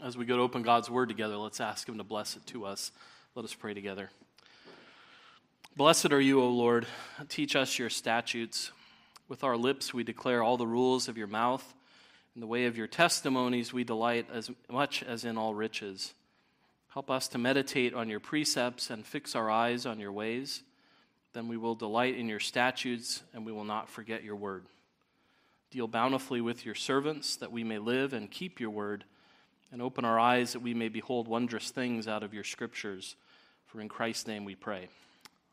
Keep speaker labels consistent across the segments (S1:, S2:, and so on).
S1: As we go to open God's word together, let's ask Him to bless it to us. Let us pray together. Blessed are you, O Lord. Teach us your statutes. With our lips we declare all the rules of your mouth. In the way of your testimonies we delight as much as in all riches. Help us to meditate on your precepts and fix our eyes on your ways. Then we will delight in your statutes and we will not forget your word. Deal bountifully with your servants that we may live and keep your word and open our eyes that we may behold wondrous things out of your scriptures. For in Christ's name we pray.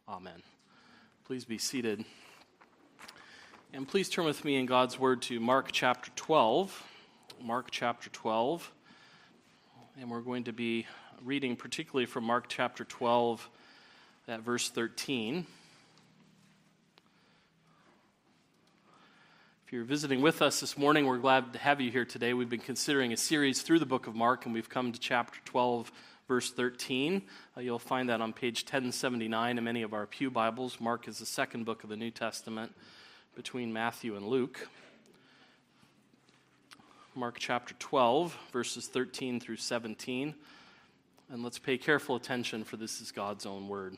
S1: Amen. Please be seated. And please turn with me in God's word to Mark chapter 12. Mark chapter 12. And we're going to be reading particularly from Mark chapter 12 at verse 13. You're visiting with us this morning, we're glad to have you here today. We've been considering a series through the book of Mark, and we've come to chapter 12, verse 13. Uh, you'll find that on page 1079 in many of our Pew Bibles. Mark is the second book of the New Testament between Matthew and Luke. Mark chapter 12, verses 13 through 17. And let's pay careful attention, for this is God's own word.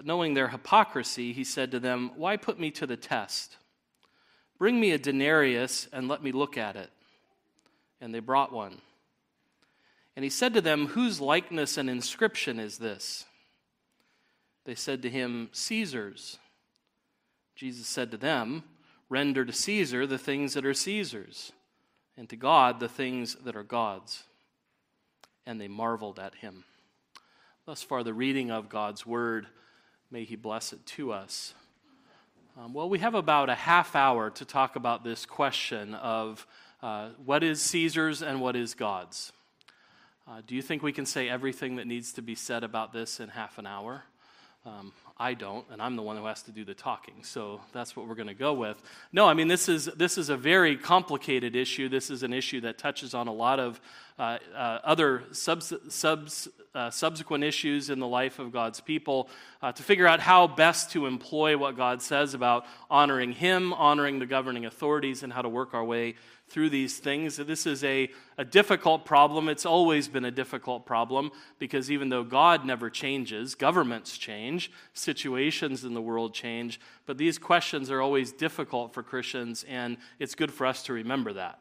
S1: But knowing their hypocrisy, he said to them, Why put me to the test? Bring me a denarius and let me look at it. And they brought one. And he said to them, Whose likeness and inscription is this? They said to him, Caesar's. Jesus said to them, Render to Caesar the things that are Caesar's, and to God the things that are God's. And they marveled at him. Thus far, the reading of God's word. May He bless it to us. Um, well, we have about a half hour to talk about this question of uh, what is Caesar's and what is God's. Uh, do you think we can say everything that needs to be said about this in half an hour? Um, I don't, and I'm the one who has to do the talking. So that's what we're going to go with. No, I mean this is this is a very complicated issue. This is an issue that touches on a lot of uh, uh, other subs, subs, uh, subsequent issues in the life of God's people. Uh, to figure out how best to employ what God says about honoring Him, honoring the governing authorities, and how to work our way through these things. This is a, a difficult problem. It's always been a difficult problem because even though God never changes, governments change, situations in the world change, but these questions are always difficult for Christians, and it's good for us to remember that.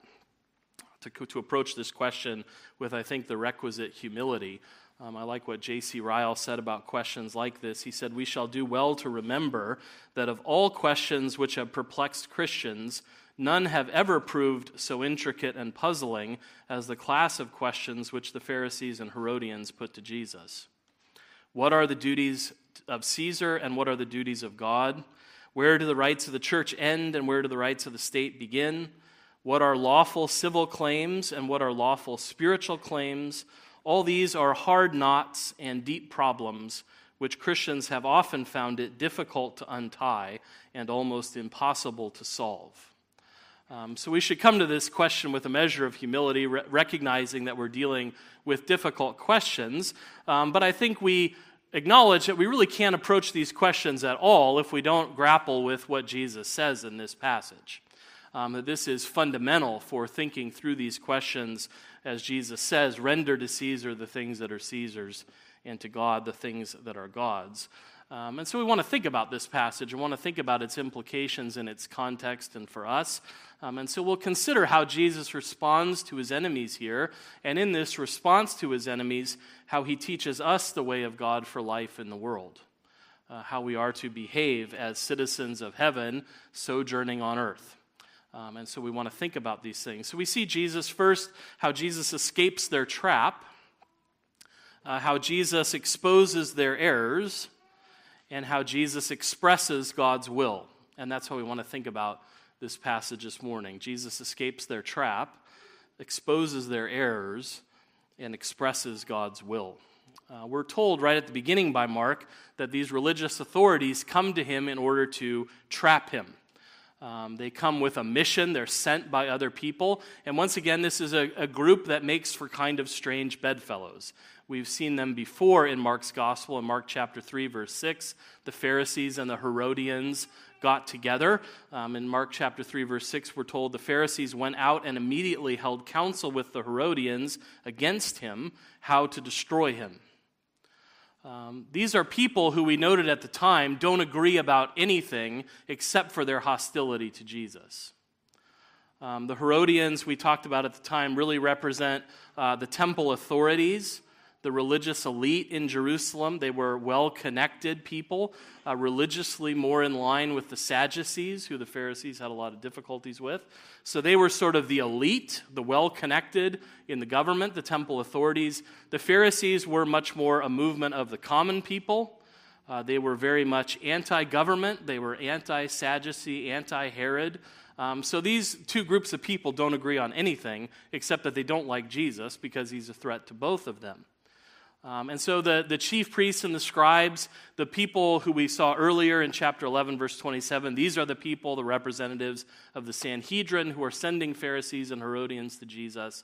S1: To, to approach this question with, I think, the requisite humility. Um, I like what J.C. Ryle said about questions like this. He said, We shall do well to remember that of all questions which have perplexed Christians, None have ever proved so intricate and puzzling as the class of questions which the Pharisees and Herodians put to Jesus. What are the duties of Caesar and what are the duties of God? Where do the rights of the church end and where do the rights of the state begin? What are lawful civil claims and what are lawful spiritual claims? All these are hard knots and deep problems which Christians have often found it difficult to untie and almost impossible to solve. Um, so we should come to this question with a measure of humility, re- recognizing that we're dealing with difficult questions. Um, but I think we acknowledge that we really can't approach these questions at all if we don't grapple with what Jesus says in this passage. Um, that this is fundamental for thinking through these questions, as Jesus says render to Caesar the things that are Caesar's, and to God the things that are God's. Um, and so we want to think about this passage. We want to think about its implications in its context and for us. Um, and so we'll consider how Jesus responds to his enemies here. And in this response to his enemies, how he teaches us the way of God for life in the world. Uh, how we are to behave as citizens of heaven, sojourning on earth. Um, and so we want to think about these things. So we see Jesus first, how Jesus escapes their trap, uh, how Jesus exposes their errors and how Jesus expresses God's will. And that's how we want to think about this passage this morning. Jesus escapes their trap, exposes their errors, and expresses God's will. Uh, we're told right at the beginning by Mark that these religious authorities come to him in order to trap him. Um, they come with a mission, they're sent by other people. And once again, this is a, a group that makes for kind of strange bedfellows. We've seen them before in Mark's gospel, in Mark chapter 3, verse 6. The Pharisees and the Herodians got together. Um, in Mark chapter 3, verse 6, we're told the Pharisees went out and immediately held counsel with the Herodians against him, how to destroy him. Um, these are people who we noted at the time don't agree about anything except for their hostility to Jesus. Um, the Herodians we talked about at the time really represent uh, the temple authorities, the religious elite in Jerusalem. They were well connected people, uh, religiously more in line with the Sadducees, who the Pharisees had a lot of difficulties with. So they were sort of the elite, the well connected in the government, the temple authorities. The Pharisees were much more a movement of the common people. Uh, they were very much anti government, they were anti Sadducee, anti Herod. Um, so these two groups of people don't agree on anything except that they don't like Jesus because he's a threat to both of them. Um, and so the, the chief priests and the scribes, the people who we saw earlier in chapter 11, verse 27, these are the people, the representatives of the Sanhedrin who are sending Pharisees and Herodians to Jesus.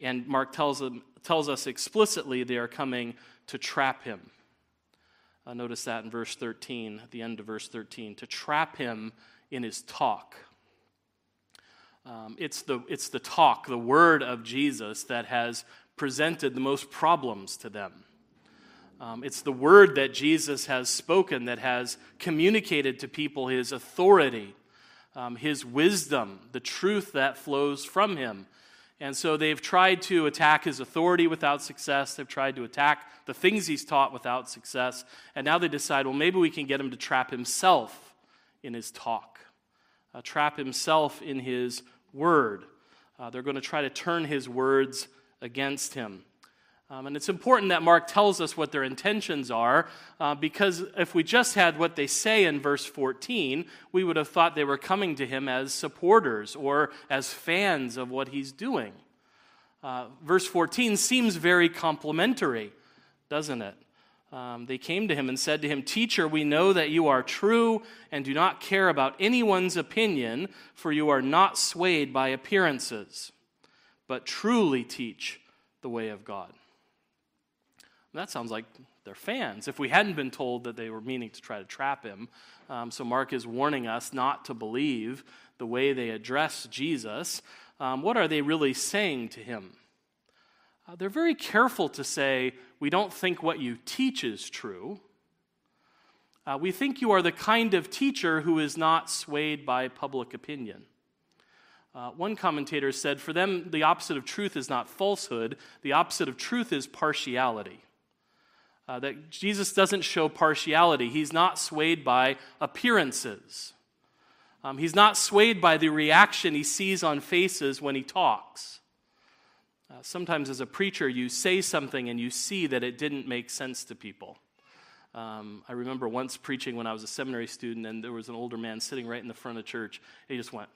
S1: And Mark tells, them, tells us explicitly they are coming to trap him. Uh, notice that in verse 13, at the end of verse 13, to trap him in his talk. Um, it's, the, it's the talk, the word of Jesus, that has presented the most problems to them. Um, it's the word that Jesus has spoken that has communicated to people his authority, um, his wisdom, the truth that flows from him. And so they've tried to attack his authority without success. They've tried to attack the things he's taught without success. And now they decide, well, maybe we can get him to trap himself in his talk, uh, trap himself in his word. Uh, they're going to try to turn his words against him. Um, and it's important that Mark tells us what their intentions are, uh, because if we just had what they say in verse 14, we would have thought they were coming to him as supporters or as fans of what he's doing. Uh, verse 14 seems very complimentary, doesn't it? Um, they came to him and said to him, Teacher, we know that you are true and do not care about anyone's opinion, for you are not swayed by appearances but truly teach the way of God. that sounds like they're fans. If we hadn't been told that they were meaning to try to trap him, um, so Mark is warning us not to believe the way they address Jesus. Um, what are they really saying to him? Uh, they're very careful to say, We don't think what you teach is true. Uh, we think you are the kind of teacher who is not swayed by public opinion. Uh, one commentator said, For them, the opposite of truth is not falsehood, the opposite of truth is partiality. Uh, that Jesus doesn't show partiality, he's not swayed by appearances. Um, he's not swayed by the reaction he sees on faces when he talks. Uh, sometimes, as a preacher, you say something and you see that it didn't make sense to people. Um, I remember once preaching when I was a seminary student, and there was an older man sitting right in the front of church. he just went,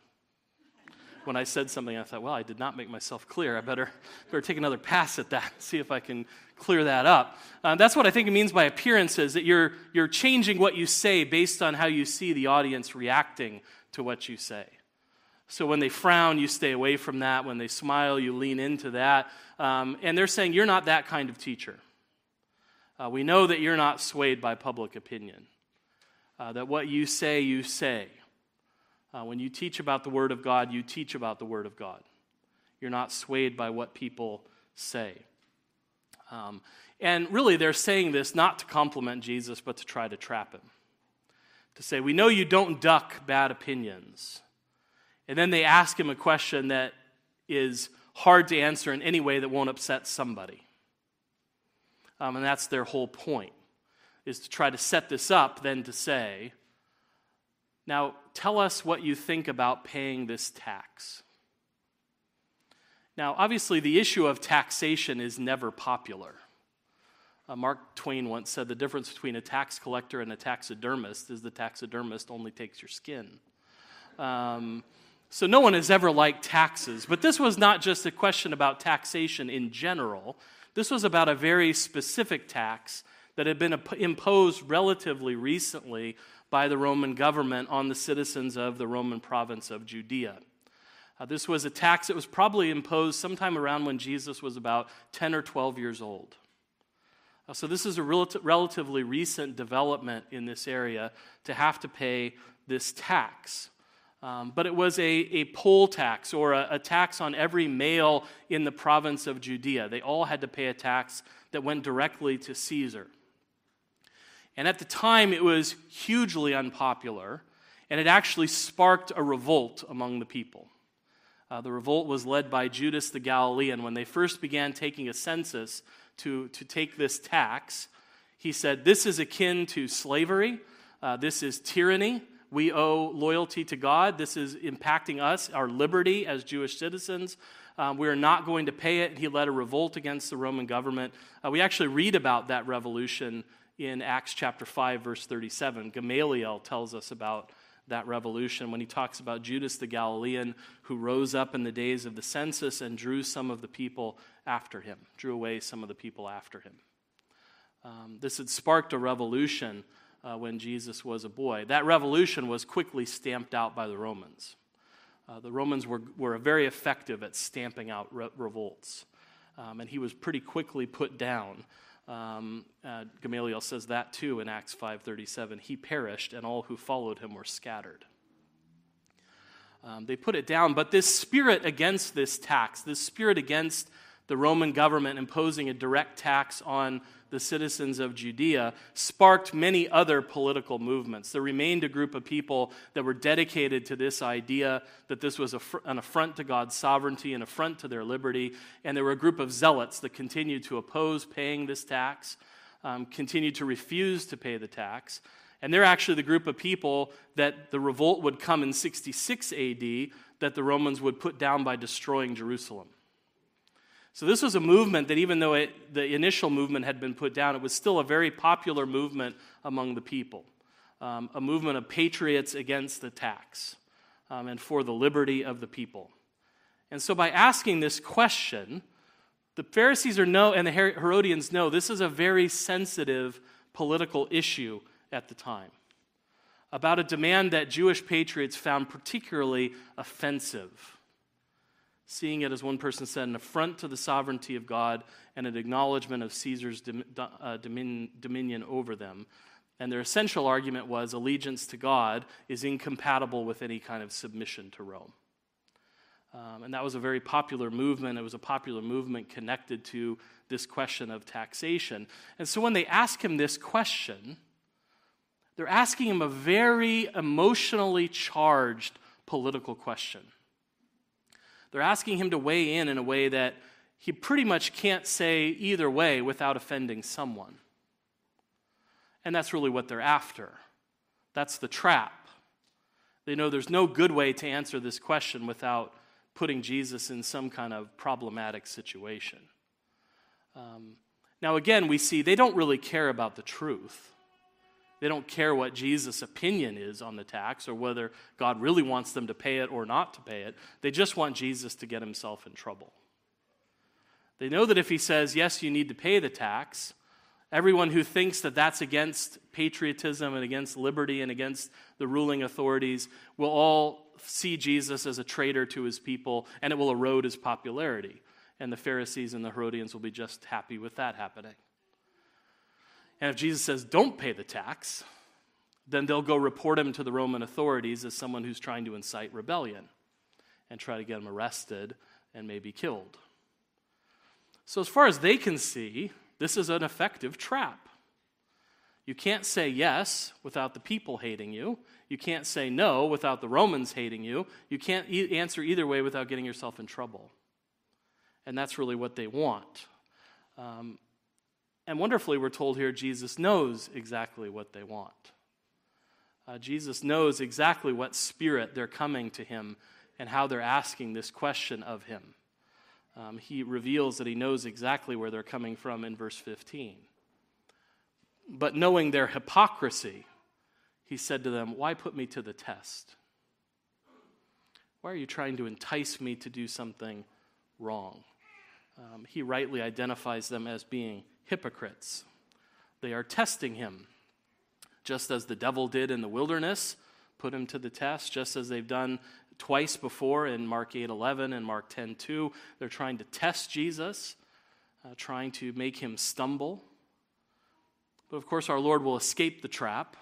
S1: when I said something, I thought, well, I did not make myself clear. I better, better take another pass at that, see if I can clear that up. Uh, that's what I think it means by appearances, that you're, you're changing what you say based on how you see the audience reacting to what you say. So when they frown, you stay away from that. When they smile, you lean into that. Um, and they're saying, you're not that kind of teacher. Uh, we know that you're not swayed by public opinion, uh, that what you say, you say. Uh, when you teach about the Word of God, you teach about the Word of God. You're not swayed by what people say. Um, and really, they're saying this not to compliment Jesus, but to try to trap him. To say, We know you don't duck bad opinions. And then they ask him a question that is hard to answer in any way that won't upset somebody. Um, and that's their whole point, is to try to set this up, then to say, now, tell us what you think about paying this tax. Now, obviously, the issue of taxation is never popular. Uh, Mark Twain once said the difference between a tax collector and a taxidermist is the taxidermist only takes your skin. Um, so, no one has ever liked taxes. But this was not just a question about taxation in general. This was about a very specific tax that had been imposed relatively recently by the Roman government on the citizens of the Roman province of Judea. Uh, this was a tax that was probably imposed sometime around when Jesus was about 10 or 12 years old. Uh, so, this is a rel- relatively recent development in this area to have to pay this tax. Um, but it was a, a poll tax or a, a tax on every male in the province of Judea. They all had to pay a tax that went directly to Caesar. And at the time, it was hugely unpopular, and it actually sparked a revolt among the people. Uh, the revolt was led by Judas the Galilean. When they first began taking a census to, to take this tax, he said, This is akin to slavery, uh, this is tyranny. We owe loyalty to God. This is impacting us, our liberty as Jewish citizens. Um, we are not going to pay it. He led a revolt against the Roman government. Uh, we actually read about that revolution in Acts chapter 5, verse 37. Gamaliel tells us about that revolution when he talks about Judas the Galilean who rose up in the days of the census and drew some of the people after him, drew away some of the people after him. Um, this had sparked a revolution uh, when Jesus was a boy. That revolution was quickly stamped out by the Romans. Uh, the Romans were, were very effective at stamping out re- revolts, um, and he was pretty quickly put down. Um, uh, Gamaliel says that too in Acts 5:37. He perished, and all who followed him were scattered. Um, they put it down, but this spirit against this tax, this spirit against the Roman government imposing a direct tax on the citizens of Judea sparked many other political movements. There remained a group of people that were dedicated to this idea that this was an affront to God's sovereignty, an affront to their liberty, and there were a group of zealots that continued to oppose paying this tax, um, continued to refuse to pay the tax. And they're actually the group of people that the revolt would come in 66 AD that the Romans would put down by destroying Jerusalem. So, this was a movement that, even though it, the initial movement had been put down, it was still a very popular movement among the people. Um, a movement of patriots against the tax um, and for the liberty of the people. And so, by asking this question, the Pharisees are know, and the Herodians know this is a very sensitive political issue at the time about a demand that Jewish patriots found particularly offensive seeing it, as one person said, an affront to the sovereignty of God and an acknowledgement of Caesar's uh, dominion over them. And their essential argument was allegiance to God is incompatible with any kind of submission to Rome. Um, and that was a very popular movement. It was a popular movement connected to this question of taxation. And so when they ask him this question, they're asking him a very emotionally charged political question. They're asking him to weigh in in a way that he pretty much can't say either way without offending someone. And that's really what they're after. That's the trap. They know there's no good way to answer this question without putting Jesus in some kind of problematic situation. Um, now, again, we see they don't really care about the truth. They don't care what Jesus' opinion is on the tax or whether God really wants them to pay it or not to pay it. They just want Jesus to get himself in trouble. They know that if he says, yes, you need to pay the tax, everyone who thinks that that's against patriotism and against liberty and against the ruling authorities will all see Jesus as a traitor to his people and it will erode his popularity. And the Pharisees and the Herodians will be just happy with that happening. And if Jesus says, don't pay the tax, then they'll go report him to the Roman authorities as someone who's trying to incite rebellion and try to get him arrested and maybe killed. So, as far as they can see, this is an effective trap. You can't say yes without the people hating you. You can't say no without the Romans hating you. You can't e- answer either way without getting yourself in trouble. And that's really what they want. Um, and wonderfully, we're told here Jesus knows exactly what they want. Uh, Jesus knows exactly what spirit they're coming to him and how they're asking this question of him. Um, he reveals that he knows exactly where they're coming from in verse 15. But knowing their hypocrisy, he said to them, Why put me to the test? Why are you trying to entice me to do something wrong? um, he rightly identifies them as being hypocrites. They are testing him, just as the devil did in the wilderness, put him to the test, just as they've done twice before in Mark 8 11 and Mark 10 2. They're trying to test Jesus, uh, trying to make him stumble. But of course, our Lord will escape the trap,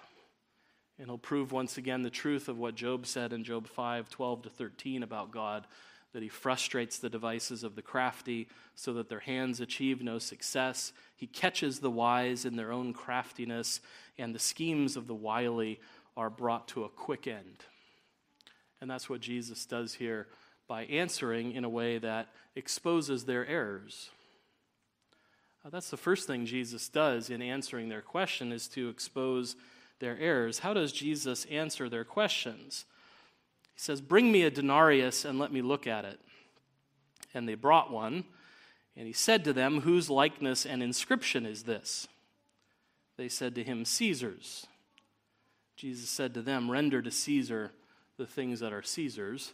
S1: and he'll prove once again the truth of what Job said in Job 5 12 to 13 about God that he frustrates the devices of the crafty so that their hands achieve no success. He catches the wise in their own craftiness, and the schemes of the wily are brought to a quick end. And that's what Jesus does here by answering in a way that exposes their errors. Uh, that's the first thing Jesus does in answering their question is to expose their errors. How does Jesus answer their questions? He says, Bring me a denarius and let me look at it. And they brought one. And he said to them, Whose likeness and inscription is this? They said to him, Caesar's. Jesus said to them, Render to Caesar the things that are Caesar's,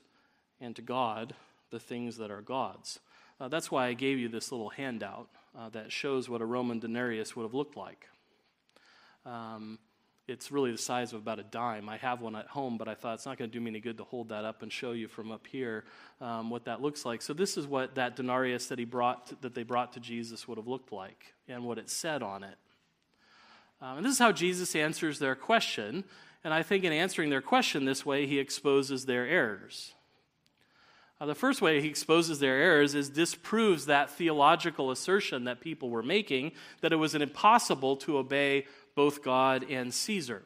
S1: and to God the things that are God's. Uh, that's why I gave you this little handout uh, that shows what a Roman denarius would have looked like. Um, it's really the size of about a dime. I have one at home, but I thought it's not going to do me any good to hold that up and show you from up here um, what that looks like. So this is what that denarius that he brought to, that they brought to Jesus would have looked like, and what it said on it. Um, and this is how Jesus answers their question. And I think in answering their question this way, he exposes their errors. Uh, the first way he exposes their errors is disproves that theological assertion that people were making that it was impossible to obey both God and Caesar.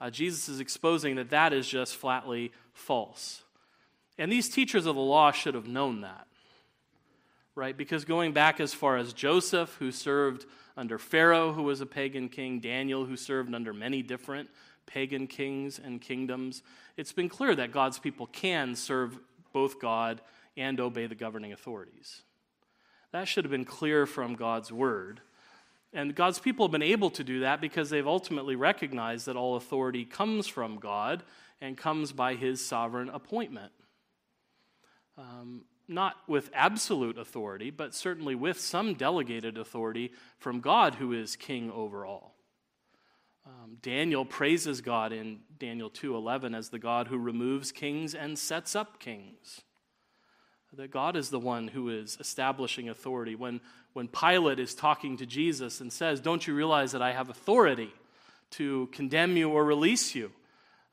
S1: Uh, Jesus is exposing that that is just flatly false. And these teachers of the law should have known that, right? Because going back as far as Joseph, who served under Pharaoh, who was a pagan king, Daniel, who served under many different pagan kings and kingdoms, it's been clear that God's people can serve both God and obey the governing authorities. That should have been clear from God's word. And God's people have been able to do that because they've ultimately recognized that all authority comes from God and comes by his sovereign appointment. Um, not with absolute authority, but certainly with some delegated authority from God, who is king over all. Um, Daniel praises God in Daniel 2:11 as the God who removes kings and sets up kings. That God is the one who is establishing authority. When when Pilate is talking to Jesus and says, Don't you realize that I have authority to condemn you or release you?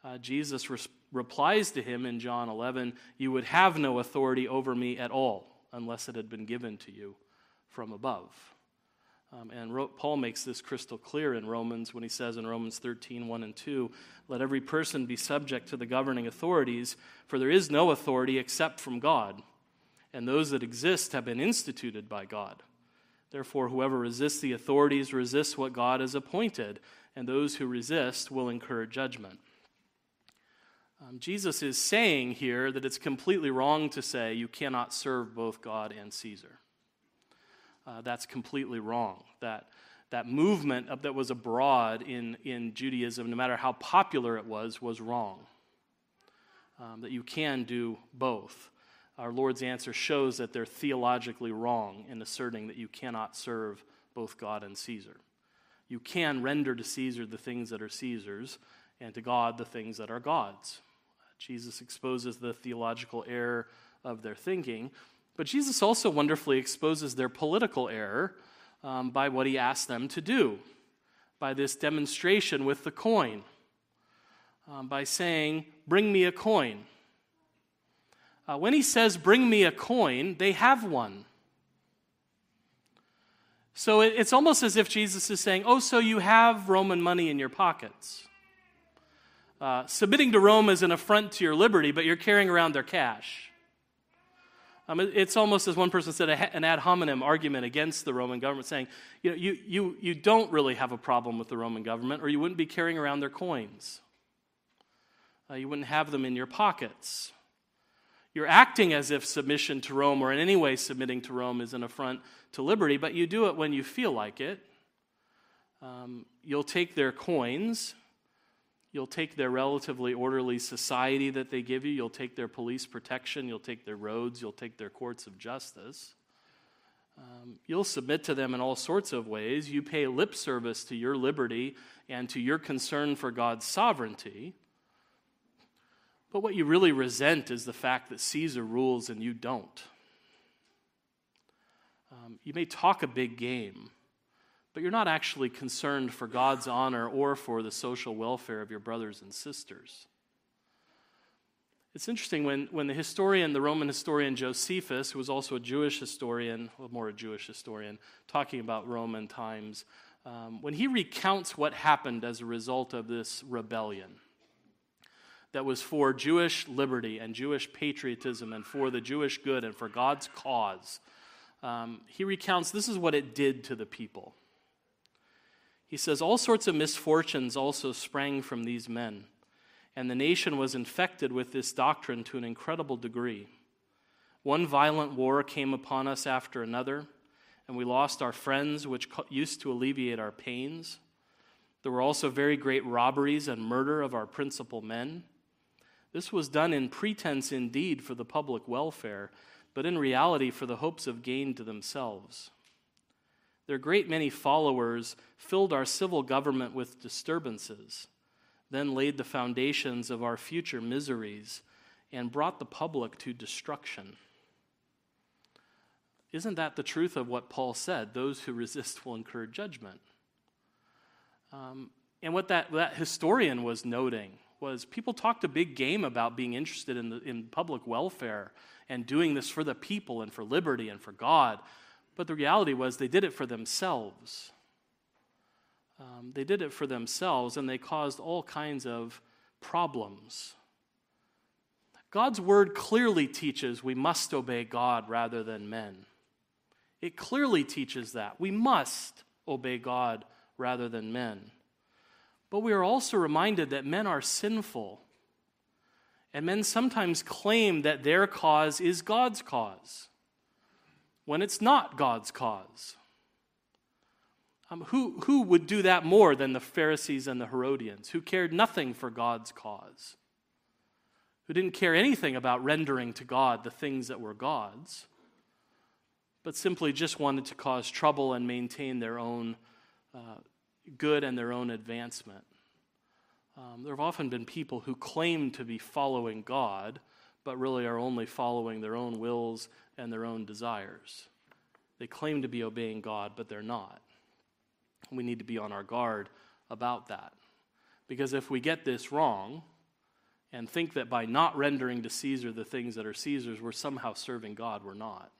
S1: Uh, Jesus re- replies to him in John 11, You would have no authority over me at all unless it had been given to you from above. Um, and Ro- Paul makes this crystal clear in Romans when he says in Romans 13, 1 and 2, Let every person be subject to the governing authorities, for there is no authority except from God, and those that exist have been instituted by God. Therefore, whoever resists the authorities resists what God has appointed, and those who resist will incur judgment. Um, Jesus is saying here that it's completely wrong to say you cannot serve both God and Caesar. Uh, that's completely wrong. That, that movement that was abroad in, in Judaism, no matter how popular it was, was wrong. Um, that you can do both our Lord's answer shows that they're theologically wrong in asserting that you cannot serve both God and Caesar. You can render to Caesar the things that are Caesar's, and to God the things that are God's. Jesus exposes the theological error of their thinking, but Jesus also wonderfully exposes their political error um, by what he asked them to do, by this demonstration with the coin, um, by saying, Bring me a coin. Uh, when he says, Bring me a coin, they have one. So it, it's almost as if Jesus is saying, Oh, so you have Roman money in your pockets. Uh, submitting to Rome is an affront to your liberty, but you're carrying around their cash. Um, it's almost as one person said, an ad hominem argument against the Roman government, saying, you, know, you, you, you don't really have a problem with the Roman government, or you wouldn't be carrying around their coins. Uh, you wouldn't have them in your pockets. You're acting as if submission to Rome or in any way submitting to Rome is an affront to liberty, but you do it when you feel like it. Um, you'll take their coins. You'll take their relatively orderly society that they give you. You'll take their police protection. You'll take their roads. You'll take their courts of justice. Um, you'll submit to them in all sorts of ways. You pay lip service to your liberty and to your concern for God's sovereignty. But what you really resent is the fact that Caesar rules and you don't. Um, you may talk a big game, but you're not actually concerned for God's honor or for the social welfare of your brothers and sisters. It's interesting when, when the historian, the Roman historian Josephus, who was also a Jewish historian, well, more a Jewish historian, talking about Roman times, um, when he recounts what happened as a result of this rebellion that was for Jewish liberty and Jewish patriotism and for the Jewish good and for God's cause, um, he recounts this is what it did to the people. He says, All sorts of misfortunes also sprang from these men and the nation was infected with this doctrine to an incredible degree. One violent war came upon us after another, and we lost our friends, which used to alleviate our pains. There were also very great robberies and murder of our principal men. This was done in pretense indeed for the public welfare, but in reality for the hopes of gain to themselves. Their great many followers filled our civil government with disturbances then laid the foundations of our future miseries and brought the public to destruction. Isn't that the truth of what Paul said? Those who resist will incur judgment. Um, and what that, that historian was noting was people talked a big game about being interested in, the, in public welfare and doing this for the people and for liberty and for God. But the reality was they did it for themselves. Um, they did it for themselves and they caused all kinds of problems. God's word clearly teaches we must obey God rather than men. It clearly teaches that. We must obey God rather than men. But we are also reminded that men are sinful. And men sometimes claim that their cause is God's cause when it's not God's cause. Um, who, who would do that more than the Pharisees and the Herodians, who cared nothing for God's cause, who didn't care anything about rendering to God the things that were God's, but simply just wanted to cause trouble and maintain their own uh, good and their own advancement? Um, there have often been people who claim to be following God, but really are only following their own wills and their own desires. They claim to be obeying God, but they're not. We need to be on our guard about that. Because if we get this wrong and think that by not rendering to Caesar the things that are Caesar's, we're somehow serving God, we're not.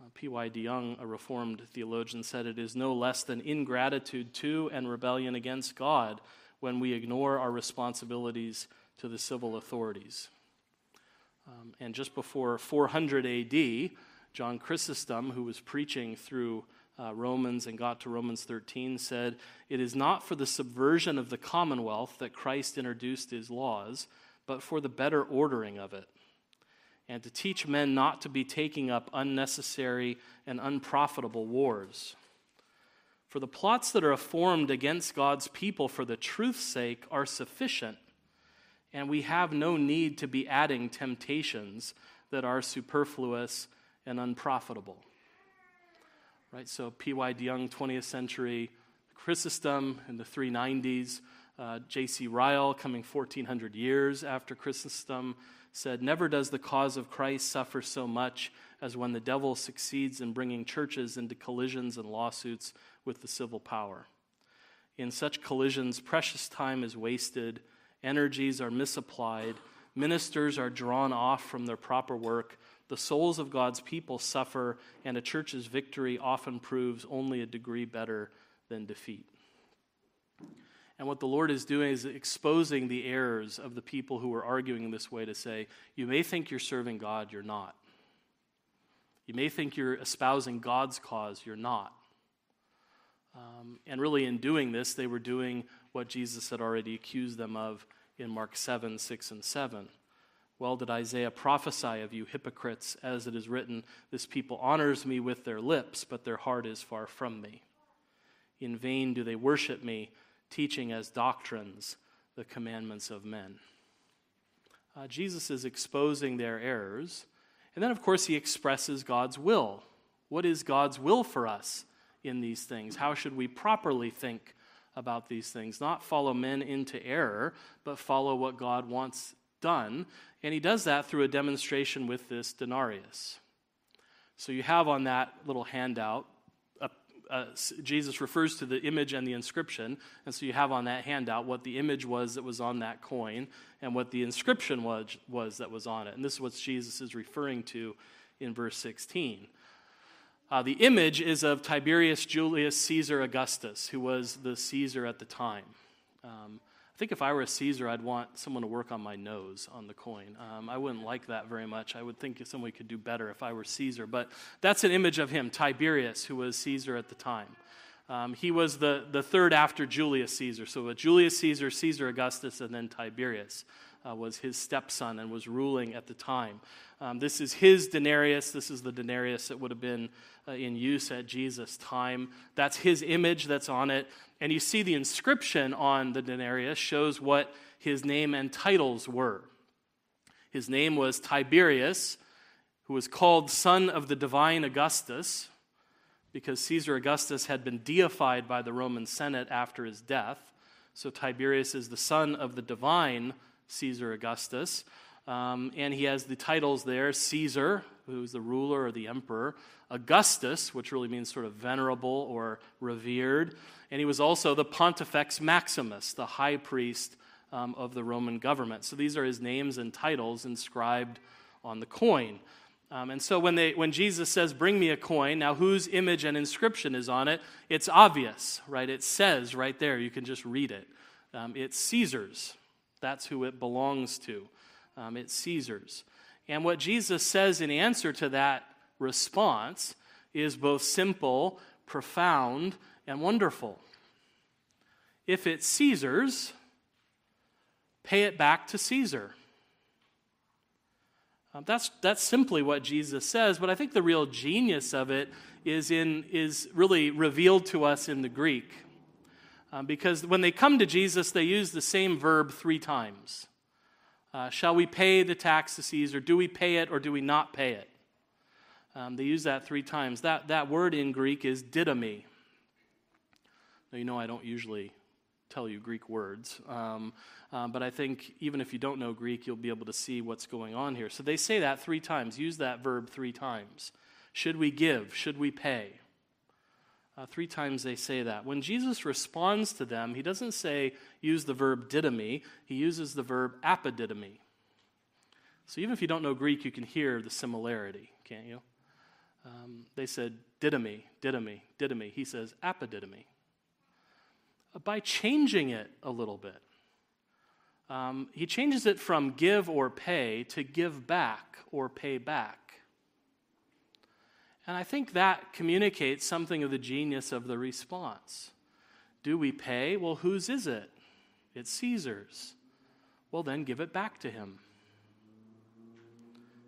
S1: Uh, P.Y. De Young, a Reformed theologian, said it is no less than ingratitude to and rebellion against God when we ignore our responsibilities to the civil authorities. Um, and just before 400 AD, John Chrysostom, who was preaching through uh, Romans and got to Romans 13 said, It is not for the subversion of the commonwealth that Christ introduced his laws, but for the better ordering of it, and to teach men not to be taking up unnecessary and unprofitable wars. For the plots that are formed against God's people for the truth's sake are sufficient, and we have no need to be adding temptations that are superfluous and unprofitable. Right? So P.Y. DeYoung, 20th century, Chrysostom in the 390s, uh, J.C. Ryle, coming 1400 years after Chrysostom, said, Never does the cause of Christ suffer so much as when the devil succeeds in bringing churches into collisions and lawsuits with the civil power. In such collisions, precious time is wasted, energies are misapplied, ministers are drawn off from their proper work, the souls of God's people suffer, and a church's victory often proves only a degree better than defeat. And what the Lord is doing is exposing the errors of the people who are arguing in this way to say, you may think you're serving God, you're not. You may think you're espousing God's cause, you're not. Um, and really, in doing this, they were doing what Jesus had already accused them of in Mark 7, 6, and 7. Well, did Isaiah prophesy of you hypocrites, as it is written, This people honors me with their lips, but their heart is far from me. In vain do they worship me, teaching as doctrines the commandments of men. Uh, Jesus is exposing their errors. And then, of course, he expresses God's will What is God's will for us in these things? How should we properly think about these things? Not follow men into error, but follow what God wants done. And he does that through a demonstration with this denarius. So you have on that little handout, uh, Jesus refers to the image and the inscription. And so you have on that handout what the image was that was on that coin and what the inscription was, was that was on it. And this is what Jesus is referring to in verse 16. Uh, the image is of Tiberius Julius Caesar Augustus, who was the Caesar at the time. Um, I think if I were a Caesar, I'd want someone to work on my nose on the coin. Um, I wouldn't like that very much. I would think someone could do better if I were Caesar. But that's an image of him, Tiberius, who was Caesar at the time. Um, he was the, the third after Julius Caesar. So Julius Caesar, Caesar Augustus, and then Tiberius uh, was his stepson and was ruling at the time. Um, this is his denarius. This is the denarius that would have been uh, in use at Jesus' time. That's his image that's on it. And you see the inscription on the denarius shows what his name and titles were. His name was Tiberius, who was called son of the divine Augustus, because Caesar Augustus had been deified by the Roman Senate after his death. So Tiberius is the son of the divine Caesar Augustus. Um, and he has the titles there Caesar, who's the ruler or the emperor, Augustus, which really means sort of venerable or revered, and he was also the Pontifex Maximus, the high priest um, of the Roman government. So these are his names and titles inscribed on the coin. Um, and so when, they, when Jesus says, Bring me a coin, now whose image and inscription is on it? It's obvious, right? It says right there, you can just read it. Um, it's Caesar's. That's who it belongs to. Um, it's Caesar's. And what Jesus says in answer to that response is both simple, profound, and wonderful. If it's Caesar's, pay it back to Caesar. Um, that's, that's simply what Jesus says, but I think the real genius of it is, in, is really revealed to us in the Greek. Um, because when they come to Jesus, they use the same verb three times. Uh, shall we pay the tax to Caesar? Do we pay it or do we not pay it? Um, they use that three times. That, that word in Greek is didomi. Now, you know I don't usually tell you Greek words, um, uh, but I think even if you don't know Greek, you'll be able to see what's going on here. So they say that three times. Use that verb three times. Should we give? Should we pay? Uh, three times they say that. When Jesus responds to them, he doesn't say use the verb didomi, he uses the verb apodidomi. So even if you don't know Greek, you can hear the similarity, can't you? Um, they said didomi, didomi, didomi. He says apodidomi by changing it a little bit. Um, he changes it from give or pay to give back or pay back. And I think that communicates something of the genius of the response. Do we pay? Well, whose is it? It's Caesar's. Well, then give it back to him.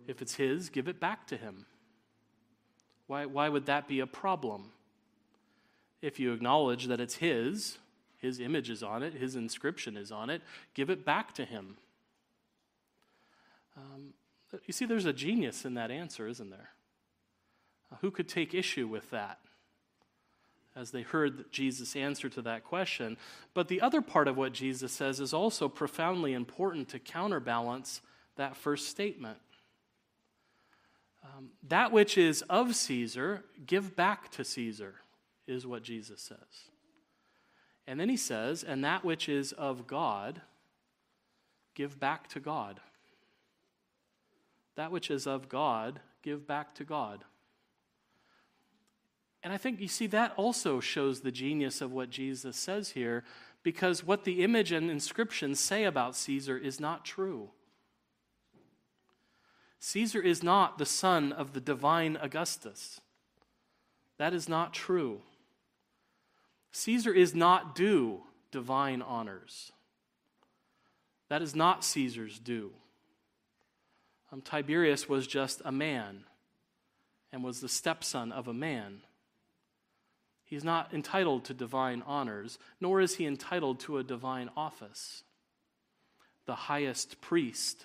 S1: If it's his, give it back to him. Why, why would that be a problem? If you acknowledge that it's his, his image is on it, His inscription is on it. Give it back to Him. Um, you see, there's a genius in that answer, isn't there? Who could take issue with that? As they heard Jesus' answer to that question. But the other part of what Jesus says is also profoundly important to counterbalance that first statement. Um, that which is of Caesar, give back to Caesar, is what Jesus says. And then he says, and that which is of God, give back to God. That which is of God, give back to God. And I think you see that also shows the genius of what Jesus says here, because what the image and inscription say about Caesar is not true. Caesar is not the son of the divine Augustus. That is not true. Caesar is not due divine honors. That is not Caesar's due. Um, Tiberius was just a man and was the stepson of a man. He's not entitled to divine honors, nor is he entitled to a divine office. The highest priest,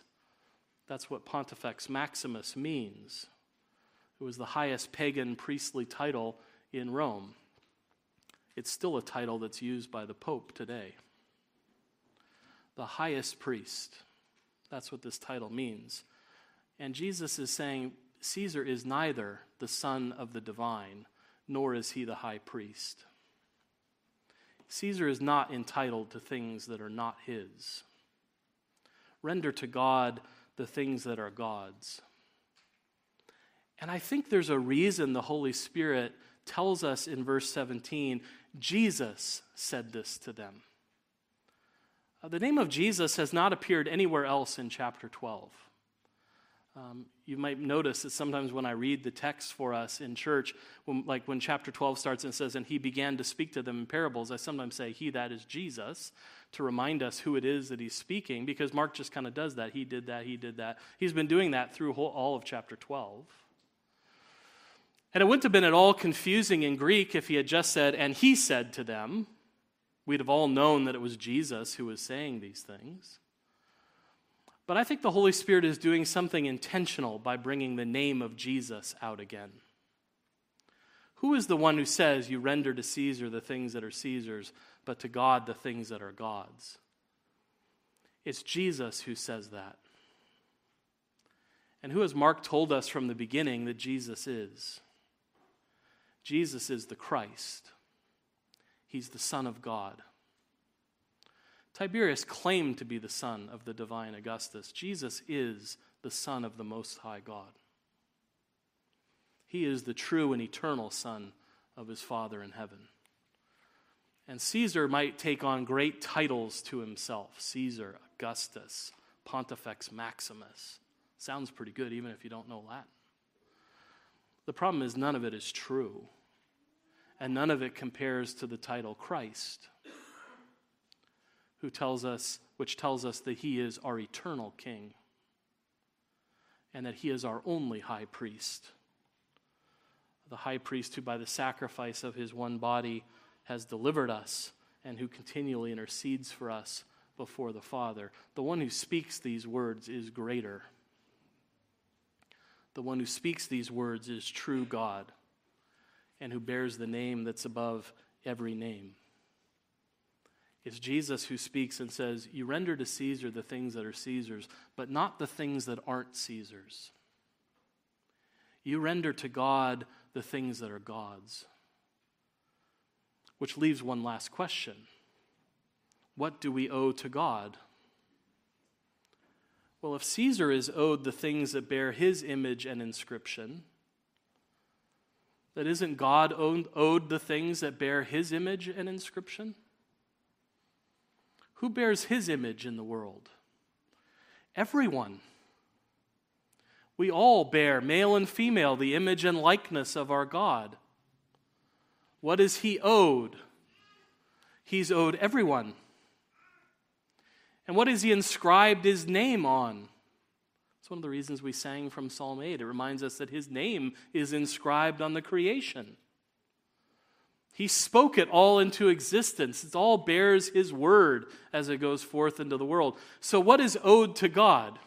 S1: that's what Pontifex Maximus means. It was the highest pagan priestly title in Rome. It's still a title that's used by the Pope today. The highest priest. That's what this title means. And Jesus is saying Caesar is neither the son of the divine, nor is he the high priest. Caesar is not entitled to things that are not his. Render to God the things that are God's. And I think there's a reason the Holy Spirit tells us in verse 17 Jesus said this to them. Uh, the name of Jesus has not appeared anywhere else in chapter 12. Um, you might notice that sometimes when I read the text for us in church, when, like when chapter 12 starts and says, And he began to speak to them in parables, I sometimes say, He, that is Jesus, to remind us who it is that he's speaking, because Mark just kind of does that. He did that, he did that. He's been doing that through whole, all of chapter 12. And it wouldn't have been at all confusing in Greek if he had just said, And he said to them. We'd have all known that it was Jesus who was saying these things. But I think the Holy Spirit is doing something intentional by bringing the name of Jesus out again. Who is the one who says, You render to Caesar the things that are Caesar's, but to God the things that are God's? It's Jesus who says that. And who has Mark told us from the beginning that Jesus is? Jesus is the Christ, He's the Son of God. Tiberius claimed to be the son of the divine Augustus. Jesus is the Son of the Most High God. He is the true and eternal Son of his Father in heaven. And Caesar might take on great titles to himself Caesar, Augustus, Pontifex Maximus. Sounds pretty good, even if you don't know Latin. The problem is, none of it is true, and none of it compares to the title Christ who tells us, which tells us that he is our eternal king and that he is our only high priest. The high priest who, by the sacrifice of his one body, has delivered us and who continually intercedes for us before the Father. The one who speaks these words is greater. The one who speaks these words is true God and who bears the name that's above every name. It's Jesus who speaks and says, You render to Caesar the things that are Caesar's, but not the things that aren't Caesar's. You render to God the things that are God's. Which leaves one last question What do we owe to God? Well, if Caesar is owed the things that bear his image and inscription, that isn't God owed the things that bear his image and inscription? Who bears his image in the world? Everyone. We all bear, male and female, the image and likeness of our God. What is he owed? He's owed everyone. And what is he inscribed his name on? It's one of the reasons we sang from Psalm 8. It reminds us that his name is inscribed on the creation. He spoke it all into existence. It all bears His word as it goes forth into the world. So, what is owed to God?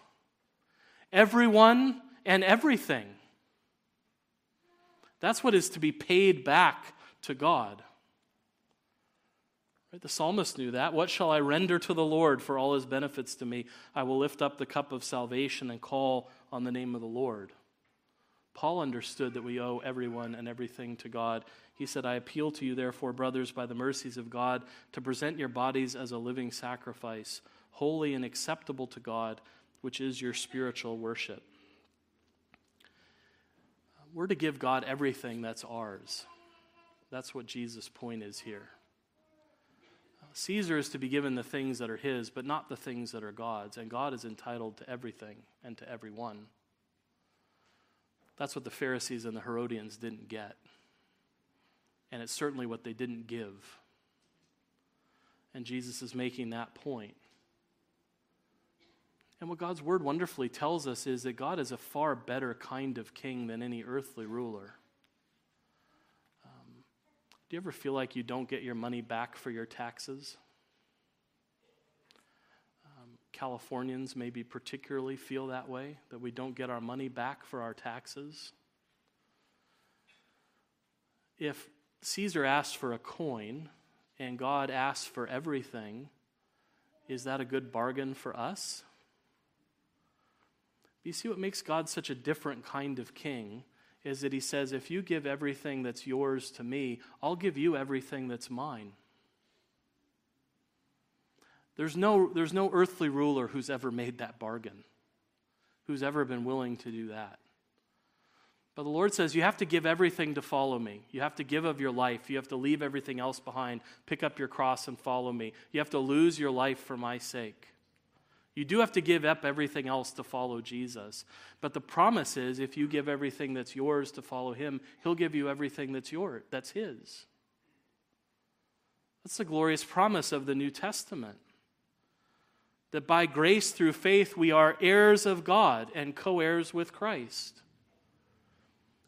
S1: Everyone and everything. That's what is to be paid back to God. Right? The psalmist knew that. What shall I render to the Lord for all his benefits to me? I will lift up the cup of salvation and call on the name of the Lord. Paul understood that we owe everyone and everything to God. He said, I appeal to you, therefore, brothers, by the mercies of God, to present your bodies as a living sacrifice, holy and acceptable to God, which is your spiritual worship. We're to give God everything that's ours. That's what Jesus' point is here. Caesar is to be given the things that are his, but not the things that are God's. And God is entitled to everything and to everyone. That's what the Pharisees and the Herodians didn't get. And it's certainly what they didn't give. And Jesus is making that point. And what God's word wonderfully tells us is that God is a far better kind of king than any earthly ruler. Um, do you ever feel like you don't get your money back for your taxes? Californians maybe particularly feel that way, that we don't get our money back for our taxes. if Caesar asked for a coin and God asked for everything, is that a good bargain for us? You see what makes God such a different kind of king is that he says, if you give everything that's yours to me, I'll give you everything that's mine. There's no, there's no earthly ruler who's ever made that bargain, who's ever been willing to do that. But the Lord says, You have to give everything to follow me. You have to give of your life. You have to leave everything else behind. Pick up your cross and follow me. You have to lose your life for my sake. You do have to give up everything else to follow Jesus. But the promise is if you give everything that's yours to follow him, he'll give you everything that's yours, that's his. That's the glorious promise of the New Testament. That by grace through faith we are heirs of God and co heirs with Christ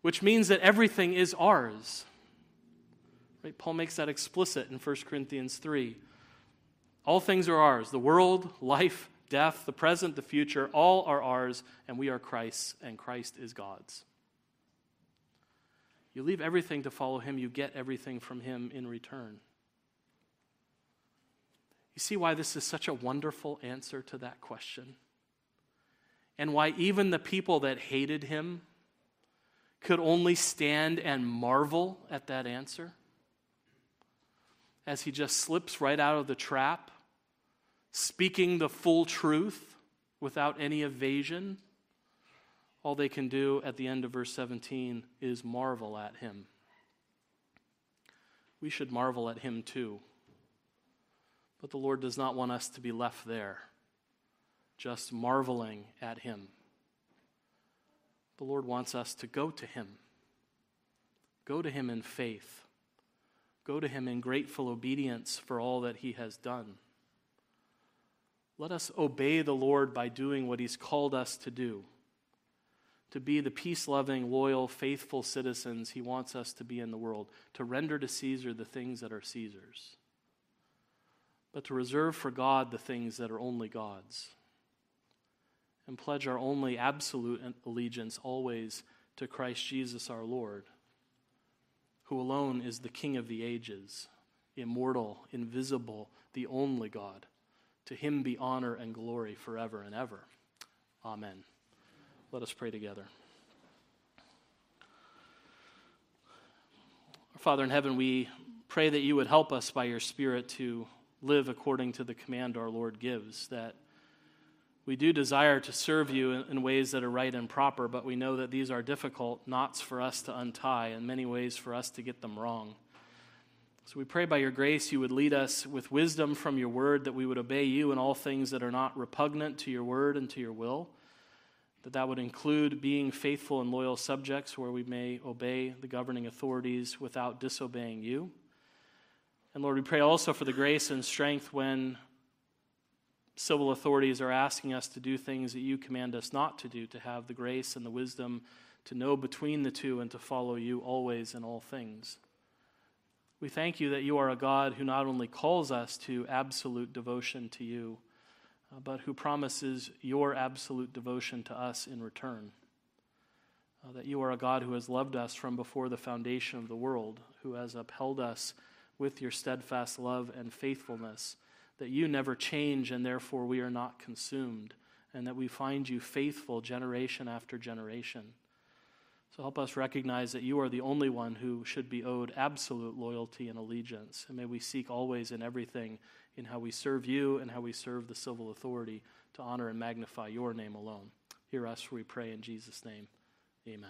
S1: which means that everything is ours. Right? Paul makes that explicit in 1 Corinthians 3. All things are ours the world, life, death, the present, the future, all are ours, and we are Christ's, and Christ is God's. You leave everything to follow him, you get everything from him in return. You see why this is such a wonderful answer to that question? And why even the people that hated him could only stand and marvel at that answer as he just slips right out of the trap, speaking the full truth without any evasion. All they can do at the end of verse 17 is marvel at him. We should marvel at him too. But the Lord does not want us to be left there, just marveling at him. The Lord wants us to go to Him. Go to Him in faith. Go to Him in grateful obedience for all that He has done. Let us obey the Lord by doing what He's called us to do. To be the peace loving, loyal, faithful citizens He wants us to be in the world. To render to Caesar the things that are Caesar's. But to reserve for God the things that are only God's and pledge our only absolute allegiance always to Christ Jesus our Lord, who alone is the King of the ages, immortal, invisible, the only God. To him be honor and glory forever and ever. Amen. Let us pray together. Our Father in heaven, we pray that you would help us by your Spirit to live according to the command our Lord gives, that we do desire to serve you in, ways that are right and proper, but we know that these are difficult knots for us to untie, and many ways for us to get them wrong. So we pray by your grace you would lead us with wisdom from your word, that we would obey you in all things that are not repugnant to your word and to your will. That that would include being faithful and loyal subjects where we may obey the governing authorities without disobeying you. And Lord, we pray also for the grace and strength when civil authorities are asking us to do things that you command us not to do, to have the grace and the wisdom to know between the two and to follow you always in all things. We thank you that you are a God who not only calls us to absolute devotion to you, uh, but who promises your absolute devotion to us in return. Uh, that you are a God who has loved us from before the foundation of the world, who has upheld us with your steadfast love and faithfulness that you never change and therefore we are not consumed, and that we find you faithful generation after generation. So help us recognize that you are the only one who should be owed absolute loyalty and allegiance. And may we seek always in everything in how we serve you and how we serve the civil authority to honor and magnify your name alone. Hear us, we pray in Jesus' name.